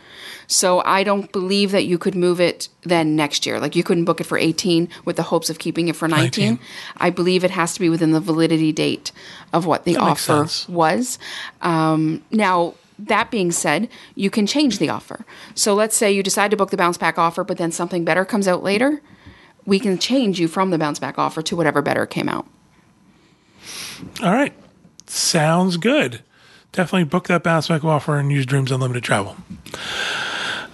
Speaker 3: So I don't believe that you could move it then next year. Like you couldn't book it for 18 with the hopes of keeping it for 19.
Speaker 1: 19.
Speaker 3: I believe it has to be within the validity date of what the
Speaker 1: That
Speaker 3: offer was. Um, now, that being said, you can change the offer. So let's say you decide to book the bounce back offer, but then something better comes out later. We can change you from the bounce back offer to whatever better came out.
Speaker 1: All right. Sounds good. Definitely book that bounce back offer and use Dreams Unlimited Travel.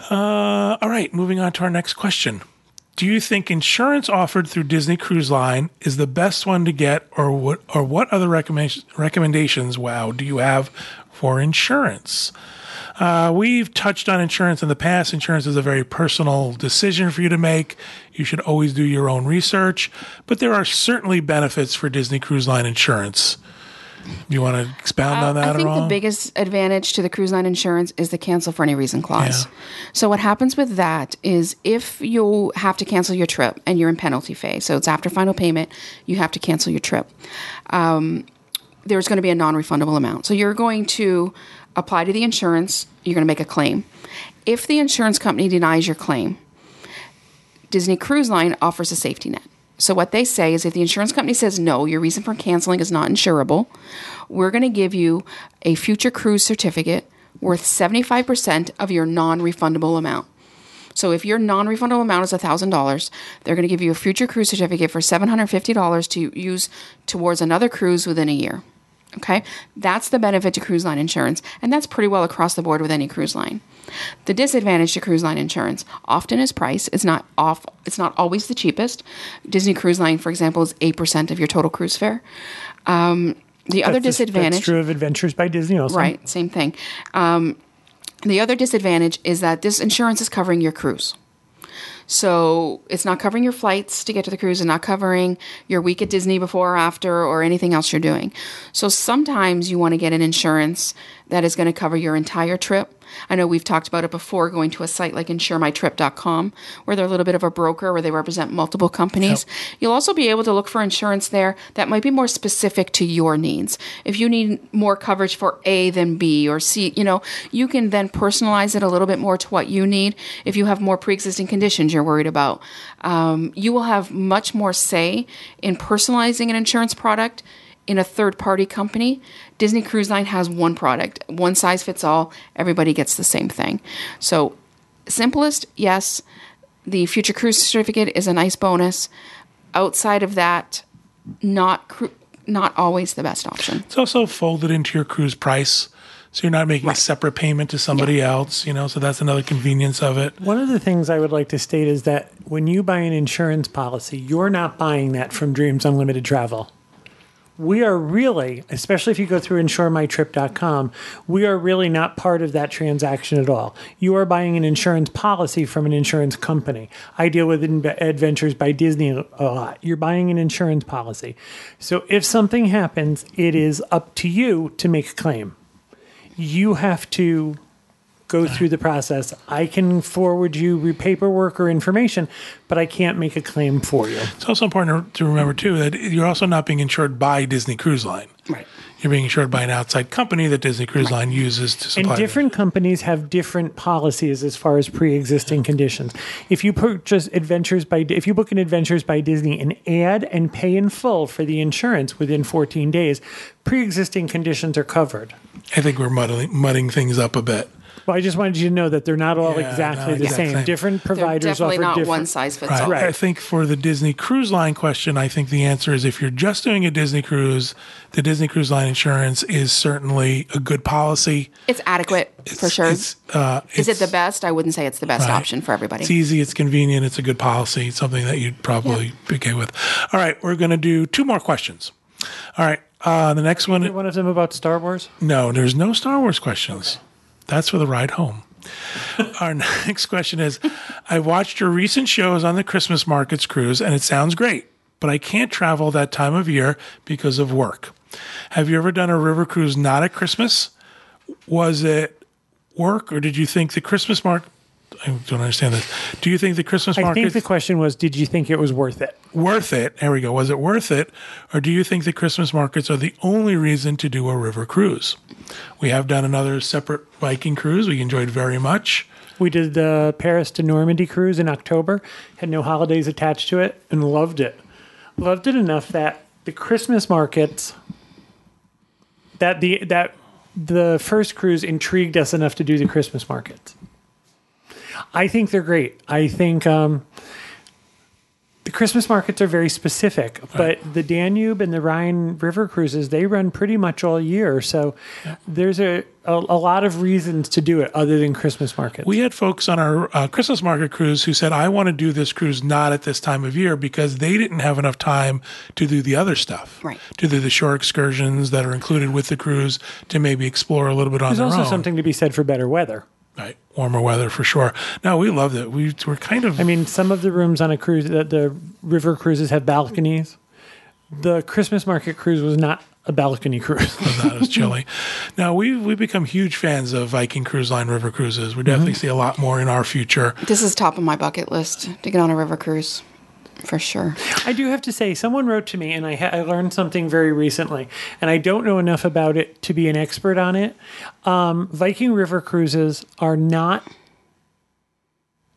Speaker 1: Uh, all right. Moving on to our next question. Do you think insurance offered through Disney Cruise Line is the best one to get, or what? Or what other recommend- recommendations? Wow, do you have for insurance? Uh, we've touched on insurance in the past. Insurance is a very personal decision for you to make. You should always do your own research, but there are certainly benefits for Disney Cruise Line insurance. You want to expound on that
Speaker 3: I think
Speaker 1: all?
Speaker 3: the biggest advantage to the cruise line insurance is the cancel for any reason clause.
Speaker 1: Yeah.
Speaker 3: So what happens with that is if you have to cancel your trip and you're in penalty phase, so it's after final payment, you have to cancel your trip. Um, there's going to be a non-refundable amount. So you're going to apply to the insurance. You're going to make a claim. If the insurance company denies your claim, Disney Cruise Line offers a safety net. So what they say is if the insurance company says no, your reason for canceling is not insurable, we're going to give you a future cruise certificate worth 75% of your non-refundable amount. So if your non-refundable amount is $1,000, they're going to give you a future cruise certificate for $750 to use towards another cruise within a year. Okay? That's the benefit to cruise line insurance, and that's pretty well across the board with any cruise line. The disadvantage to cruise line insurance often is price. It's not off it's not always the cheapest. Disney Cruise Line, for example, is 8% of your total cruise fare. Um, the other
Speaker 2: That's-
Speaker 3: disadvantage
Speaker 2: That's true of Adventures by Disney also.
Speaker 3: Right, same thing. Um, the other disadvantage is that this insurance is covering your cruise. So it's not covering your flights to get to the cruise and not covering your week at Disney before or after or anything else you're doing. So sometimes you want to get an insurance that is going to cover your entire trip. I know we've talked about it before going to a site like insuremytrip.com where they're a little bit of a broker where they represent multiple companies. You'll also be able to look for insurance there that might be more specific to your needs. If you need more coverage for A than B or C, you know, you can then personalize it a little bit more to what you need. If you have more pre-existing conditions you're worried about, um, you will have much more say in personalizing an insurance product in a third party company. Disney Cruise Line has one product, one size fits all. Everybody gets the same thing. So, simplest, yes. The future cruise certificate is a nice bonus. Outside of that, not cru- not always the best option.
Speaker 1: It's also folded into your cruise price. So you're not making a separate payment to somebody else, you know, so that's another convenience of it.
Speaker 2: One of the things I would like to state is that when you buy an insurance policy, you're not buying that from Dreams Unlimited Travel. We are really, especially if you go through insuremytrip.com, we are really not part of that transaction at all. You are buying an insurance policy from an insurance company. I deal with Adventures by Disney a lot. You're buying an insurance policy. So if something happens, it is up to you to make a claim. You have to go through the process. I can forward you paperwork or information, but I can't make a claim for you.
Speaker 1: It's also important to remember too that you're also not being insured by Disney Cruise Line.
Speaker 3: Right.
Speaker 1: You're being insured by an outside company that Disney Cruise Line uses to supply.
Speaker 2: And different companies have different policies as far as pre-existing conditions. If you purchase Adventures by if you book an Adventures by Disney and add and pay in full for the insurance within 14 days, pre-existing conditions are covered.
Speaker 1: I think we're muddling, mudding things up a bit.
Speaker 2: Well, I just wanted you to know that they're not all
Speaker 1: Yeah,
Speaker 2: exactly
Speaker 1: not
Speaker 2: the
Speaker 1: exact
Speaker 2: same.
Speaker 1: same.
Speaker 2: Different
Speaker 3: They're
Speaker 2: providers
Speaker 3: definitely
Speaker 2: offer
Speaker 3: not
Speaker 2: different.
Speaker 3: one size fits
Speaker 1: Right.
Speaker 3: all.
Speaker 2: Right.
Speaker 1: I think for the Disney Cruise Line question, I think the answer is if you're just doing a Disney cruise, the Disney Cruise Line insurance is certainly a good policy.
Speaker 3: It's adequate for sure.
Speaker 1: It's, uh,
Speaker 3: Is it the best? I wouldn't say it's the best
Speaker 1: Right.
Speaker 3: option for everybody.
Speaker 1: It's easy. It's convenient. It's a good policy. It's something that you'd probably be okay with. All right, we're going to do two more questions. All right, uh, the next one.
Speaker 2: One of them about Star Wars.
Speaker 1: No, there's no Star Wars questions. That's for the ride home. Our next question is I watched your recent shows on the Christmas markets cruise and it sounds great, but I can't travel that time of year because of work. Have you ever done a river cruise not at Christmas? Was it work or did you think the Christmas mark? I don't understand this. Do you think the Christmas
Speaker 2: I think the question was, did you think it was worth it?
Speaker 1: worth it? There we go. Was it worth it? Or do you think the Christmas markets are the only reason to do a river cruise? We have done another separate Viking cruise we enjoyed very much.
Speaker 2: We did the Paris to Normandy cruise in October, had no holidays attached to it, and loved it. Loved it enough that the Christmas markets that the that the first cruise intrigued us enough to do the Christmas markets. I think they're great. I think um, the Christmas markets are very specific, but the Danube and the Rhine River cruises they run pretty much all year. So there's a, a a lot of reasons to do it other than Christmas markets.
Speaker 1: We had folks on our uh, Christmas market cruise who said, I want to do this cruise not at this time of year because they didn't have enough time to do the other stuff.
Speaker 3: Right.
Speaker 1: To do the shore excursions that are included with the cruise, to maybe explore a little bit on
Speaker 2: There's
Speaker 1: their
Speaker 2: also something to be said for better weather.
Speaker 1: Right. Warmer weather for sure. No, we loved it. We were kind of.
Speaker 2: I mean, some of the rooms on a cruise, the, the river cruises have balconies. The Christmas market cruise was not a balcony cruise.
Speaker 1: that was chilly. Now we've we've become huge fans of Viking Cruise Line river cruises. We definitely mm-hmm. see a lot more in our future.
Speaker 3: This is top of my bucket list to get on a river cruise, for sure.
Speaker 2: I do have to say, someone wrote to me, and I, ha- I learned something very recently, and I don't know enough about it to be an expert on it. Um, Viking river cruises are not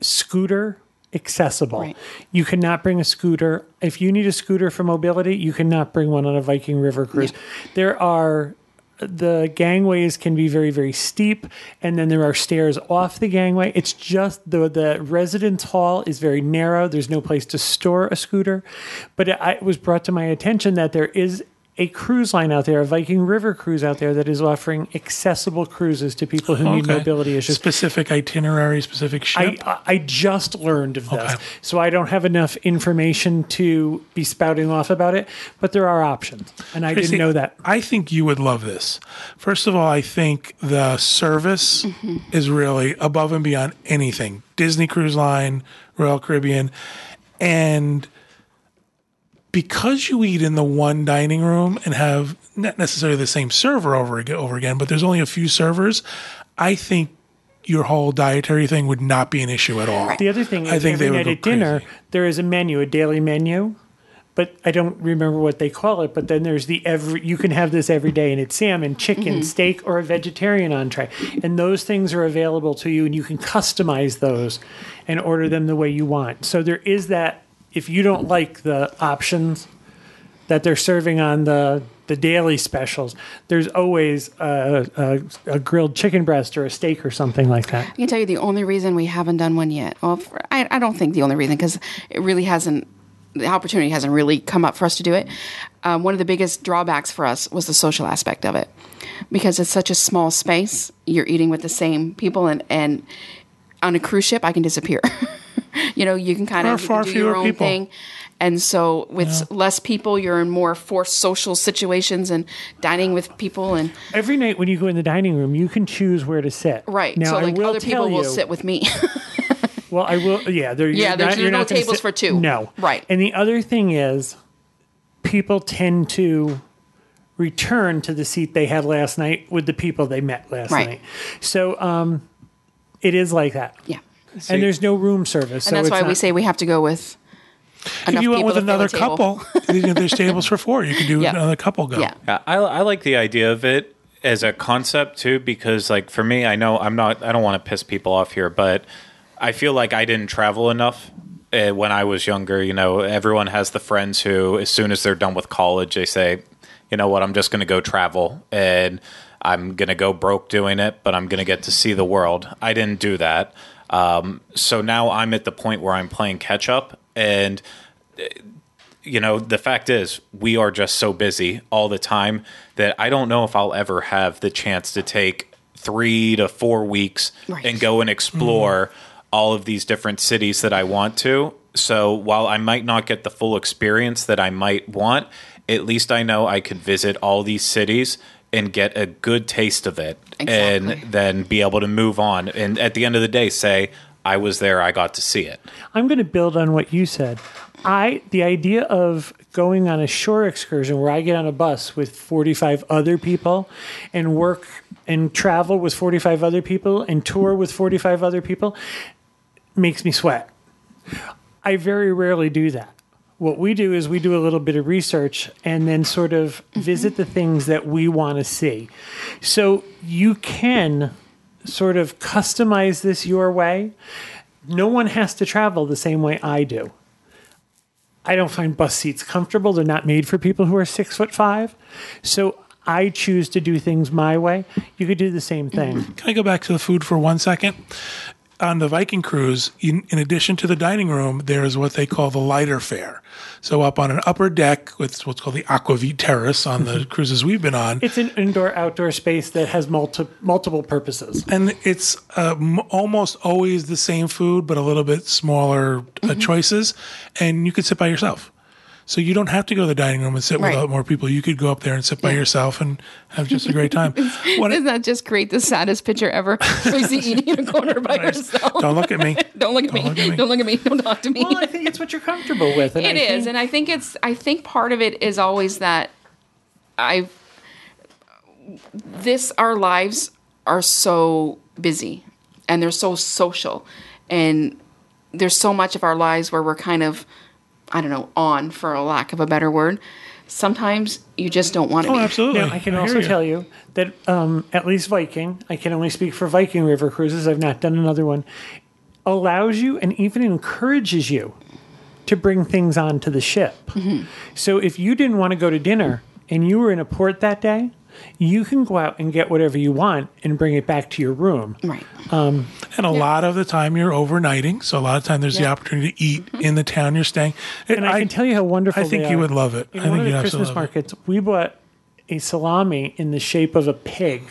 Speaker 2: scooter accessible.
Speaker 3: Right.
Speaker 2: You cannot bring a scooter. If you need a scooter for mobility, you cannot bring one on a Viking river cruise. There are the gangways can be very very steep and then there are stairs off the gangway. It's just the the residence hall is very narrow. There's no place to store a scooter. But it, it was brought to my attention that there is a cruise line out there a viking river cruise out there that is offering accessible cruises to people who need
Speaker 1: Okay.
Speaker 2: mobility issues
Speaker 1: Specific itinerary, specific ship.
Speaker 2: I, I just learned of this,
Speaker 1: Okay.
Speaker 2: so I don't have enough information to be spouting off about it. But there are options, and I
Speaker 1: Tracy,
Speaker 2: didn't know that.
Speaker 1: I think you would love this. First of all, I think the service mm-hmm. is really above and beyond anything. Disney Cruise Line, Royal Caribbean, and because you eat in the one dining room and have not necessarily the same server over again, over again, but there's only a few servers, I think your whole dietary thing would not be an issue at all.
Speaker 2: The other thing is,
Speaker 1: I think
Speaker 2: every
Speaker 1: they would
Speaker 2: night
Speaker 1: go
Speaker 2: at dinner
Speaker 1: crazy.
Speaker 2: there is a menu, a daily menu, but I don't remember what they call it. But then there's the every you can have this every day, and it's salmon, chicken, mm-hmm. steak, or a vegetarian entree, and those things are available to you, and you can customize those and order them the way you want. So there is that. If you don't like the options that they're serving on the the daily specials, there's always a, a, a grilled chicken breast or a steak or something like that.
Speaker 3: I can tell you the only reason we haven't done one yet. Well, for, I, I don't think the only reason because it really hasn't. The opportunity hasn't really come up for us to do it. Um, one of the biggest drawbacks for us was the social aspect of it, because it's such a small space. You're eating with the same people, and and on a cruise ship, I can disappear. you know, you can kind of
Speaker 1: far
Speaker 3: do your own
Speaker 1: people.
Speaker 3: thing. And so, with less people, you're in more forced social situations and dining with people. And
Speaker 2: Every night when you go in the dining room, you can choose where to sit.
Speaker 3: right,
Speaker 2: now,
Speaker 3: so like other people
Speaker 2: tell
Speaker 3: will sit with me.
Speaker 2: Well, I will. Yeah, there.
Speaker 3: Yeah, there's-
Speaker 2: not,
Speaker 3: there's no tables
Speaker 2: sit-
Speaker 3: for two.
Speaker 2: No,
Speaker 3: Right.
Speaker 2: And the other thing is, people tend to return to the seat they had last night with the people they met last
Speaker 3: Right.
Speaker 2: night. So, um, it is like that.
Speaker 3: yeah,
Speaker 2: and there's no room service.
Speaker 3: and that's why we say we have to go with
Speaker 1: if you went with
Speaker 3: to fill a
Speaker 1: another couple, you know, there's tables for four. You can do
Speaker 3: Yeah.
Speaker 1: another couple go.
Speaker 3: Yeah.
Speaker 4: Yeah, I, I like the idea of it as a concept too, because like for me, I know I'm not. I don't want to piss people off here, but I feel like I didn't travel enough uh, when I was younger. You know, everyone has the friends who, as soon as they're done with college, they say, you know what, I'm just going to go travel and I'm going to go broke doing it, but I'm going to get to see the world. I didn't do that. Um, so now I'm at the point where I'm playing catch up and you know, the fact is, we are just so busy all the time that I don't know if I'll ever have the chance to take three to four weeks
Speaker 3: Right.
Speaker 4: and go and explore all of these different cities that I want to. So while I might not get the full experience that I might want, at least I know I could visit all these cities and get a good taste of it
Speaker 3: Exactly.
Speaker 4: and then be able to move on. And at the end of the day, say, I was there, I got to see it.
Speaker 2: I'm going to build on what you said. I the idea of going on a shore excursion where I get on a bus with 45 other people and work and travel with 45 other people and tour with 45 other people makes me sweat. I very rarely do that. What we do is we do a little bit of research and then sort of mm-hmm. visit the things that we want to see. So you can sort of customize this your way. No one has to travel the same way I do. I don't find bus seats comfortable. They're not made for people who are six foot five. So I choose to do things my way. You could do the same thing. Mm-hmm.
Speaker 1: Can I go back to the food for one second? On the Viking cruise, in, in addition to the dining room, there is what they call the lighter fare. So up on an upper deck with what's called the Aquavit Terrace on the cruises we've been on,
Speaker 2: It's an indoor outdoor space that has multi- multiple purposes.
Speaker 1: and it's uh, m- almost always the same food, but a little bit smaller uh, choices, and you could sit by yourself. So you don't have to go to the dining room and sit
Speaker 3: Right.
Speaker 1: with more people. You could go up there and sit by yourself and have just a great time. What-
Speaker 3: Doesn't that just create the saddest picture ever? Tracy eating in a corner by herself.
Speaker 1: don't look at me.
Speaker 3: Don't look at me.
Speaker 1: look at me.
Speaker 3: Don't look at me. Don't talk to me.
Speaker 2: Well, I think it's what you're comfortable with. And
Speaker 3: It
Speaker 2: I
Speaker 3: is,
Speaker 2: think-
Speaker 3: and I think it's. I think part of it is always that I've this our lives are so busy and they're so social and there's so much of our lives where we're kind of I don't know on for a lack of a better word. Sometimes you just don't want to
Speaker 1: Oh,
Speaker 3: be.
Speaker 1: absolutely.
Speaker 2: Now, I can
Speaker 1: hear
Speaker 2: also
Speaker 1: you.
Speaker 2: tell you that um, at least Viking, I can only speak for Viking River Cruises, I've not done another one, allows you and even encourages you to bring things onto the ship.
Speaker 3: Mm-hmm.
Speaker 2: So if you didn't want to go to dinner and you were in a port that day, you can go out and get whatever you want and bring it back to your room.
Speaker 3: Right.
Speaker 1: And a lot of the time you're overnighting, so a lot of time there's the
Speaker 3: Yeah. Mm-hmm.
Speaker 1: opportunity to eat in the town you're staying.
Speaker 2: And I, can tell you how wonderful
Speaker 1: I think
Speaker 2: they
Speaker 1: you
Speaker 2: are.
Speaker 1: would love it.
Speaker 2: In
Speaker 1: I
Speaker 2: one
Speaker 1: think
Speaker 2: of
Speaker 1: you'd
Speaker 2: the
Speaker 1: absolutely
Speaker 2: Christmas
Speaker 1: love it.
Speaker 2: markets, we bought a salami in the shape of a pig.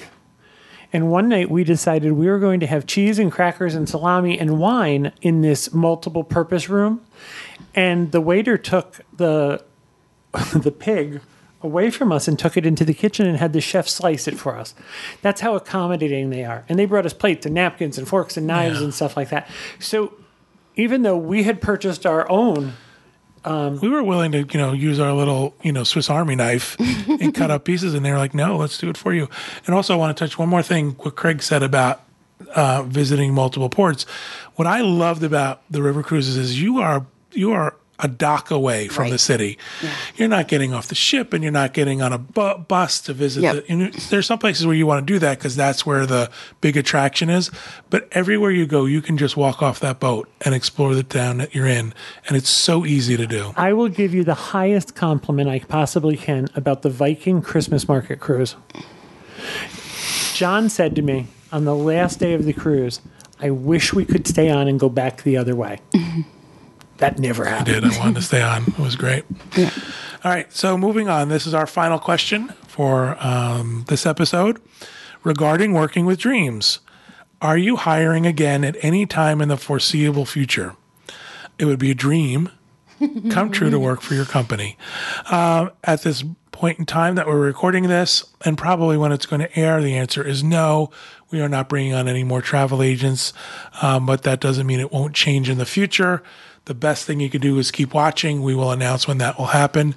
Speaker 2: And one night we decided we were going to have cheese and crackers and salami and wine in this multiple purpose room. And the waiter took the the pig away from us and took it into the kitchen and had the chef slice it for us. That's how accommodating they are. And they brought us plates and napkins and forks and knives
Speaker 1: Yeah.
Speaker 2: and stuff like that. So even though we had purchased our own
Speaker 1: We were willing to, you know, use our little, you know, Swiss Army knife and cut up pieces, and they were like, "No, let's do it for you." And also, I want to touch one more thing. What Craig said about uh, visiting multiple ports. What I loved about the river cruises is you are you are a dock away from the
Speaker 3: Right.
Speaker 1: city. You're not getting off the ship, and you're not getting on a bu- bus to visit.
Speaker 3: Yep.
Speaker 1: The, you know, there's some places where you want to do that because that's where the big attraction is. But everywhere you go, you can just walk off that boat and explore the town that you're in, and it's so easy to do.
Speaker 2: I will give you the highest compliment I possibly can about the Viking Christmas market cruise. John said to me on the last day of the cruise, I wish we could stay on and go back the other way. that never happened.
Speaker 1: I did. I wanted to stay on. It was great. All right. So moving on. This is our final question for um, this episode regarding working with dreams. Are you hiring again at any time in the foreseeable future? It would be a dream come true to work for your company. Um, at this point in time that we're recording this, and probably when it's going to air, the answer is no. We are not bringing on any more travel agents, um, but that doesn't mean it won't change in the future. The best thing you could do is keep watching. We will announce when that will happen,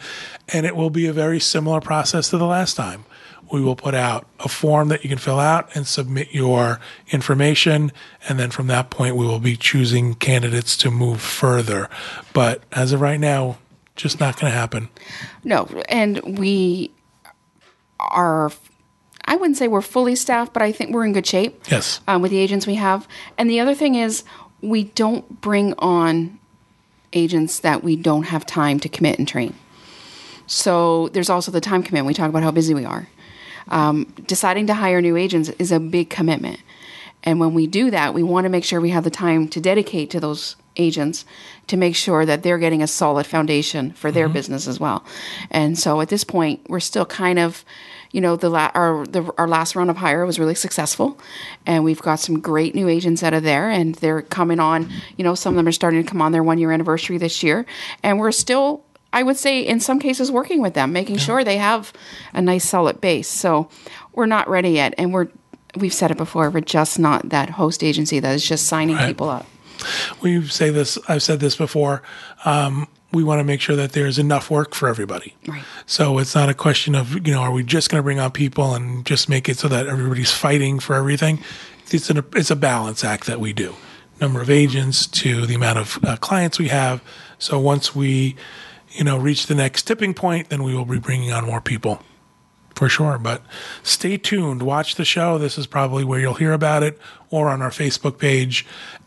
Speaker 1: and it will be a very similar process to the last time. We will put out a form that you can fill out and submit your information. And then from that point, we will be choosing candidates to move further. But as of right now, just not going to happen.
Speaker 3: No, and we are. I wouldn't say we're fully staffed, but I think we're in good shape.
Speaker 1: Yes.
Speaker 3: um, with the agents we have. And the other thing is, we don't bring on agents that we don't have time to commit and train. So there's also the time commitment. We talk about how busy we are. Um, deciding to hire new agents is a big commitment. And when we do that, we want to make sure we have the time to dedicate to those agents to make sure that they're getting a solid foundation for their business as well. And so at this point, we're still kind of, you know, the, la- our the, our last round of hire was really successful, and we've got some great new agents out of there, and they're coming on. You know, some of them are starting to come on their one year anniversary this year, and we're still I would say in some cases working with them, making sure they have a nice solid base. So we're not ready yet, and we're we've said it before. We're just not that host agency that is just signing people up.
Speaker 1: We say this, I've said this before. Um, we want to make sure that there's enough work for everybody.
Speaker 3: Right.
Speaker 1: So it's not a question of, you know, are we just going to bring on people and just make it so that everybody's fighting for everything? It's, an, it's a balance act that we do. Number of agents to the amount of uh, clients we have. So once we, you know, reach the next tipping point, then we will be bringing on more people for sure. But stay tuned. Watch the show. This is probably where you'll hear about it, or on our Facebook page,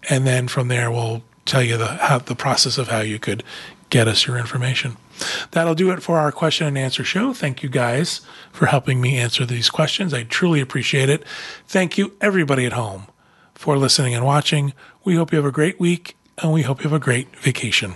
Speaker 1: and then from there we'll tell you the how, the process of how you could get us your information. That'll do it for our question and answer show. Thank you guys for helping me answer these questions. I truly appreciate it. Thank you everybody at home for listening and watching. We hope you have a great week, and we hope you have a great vacation.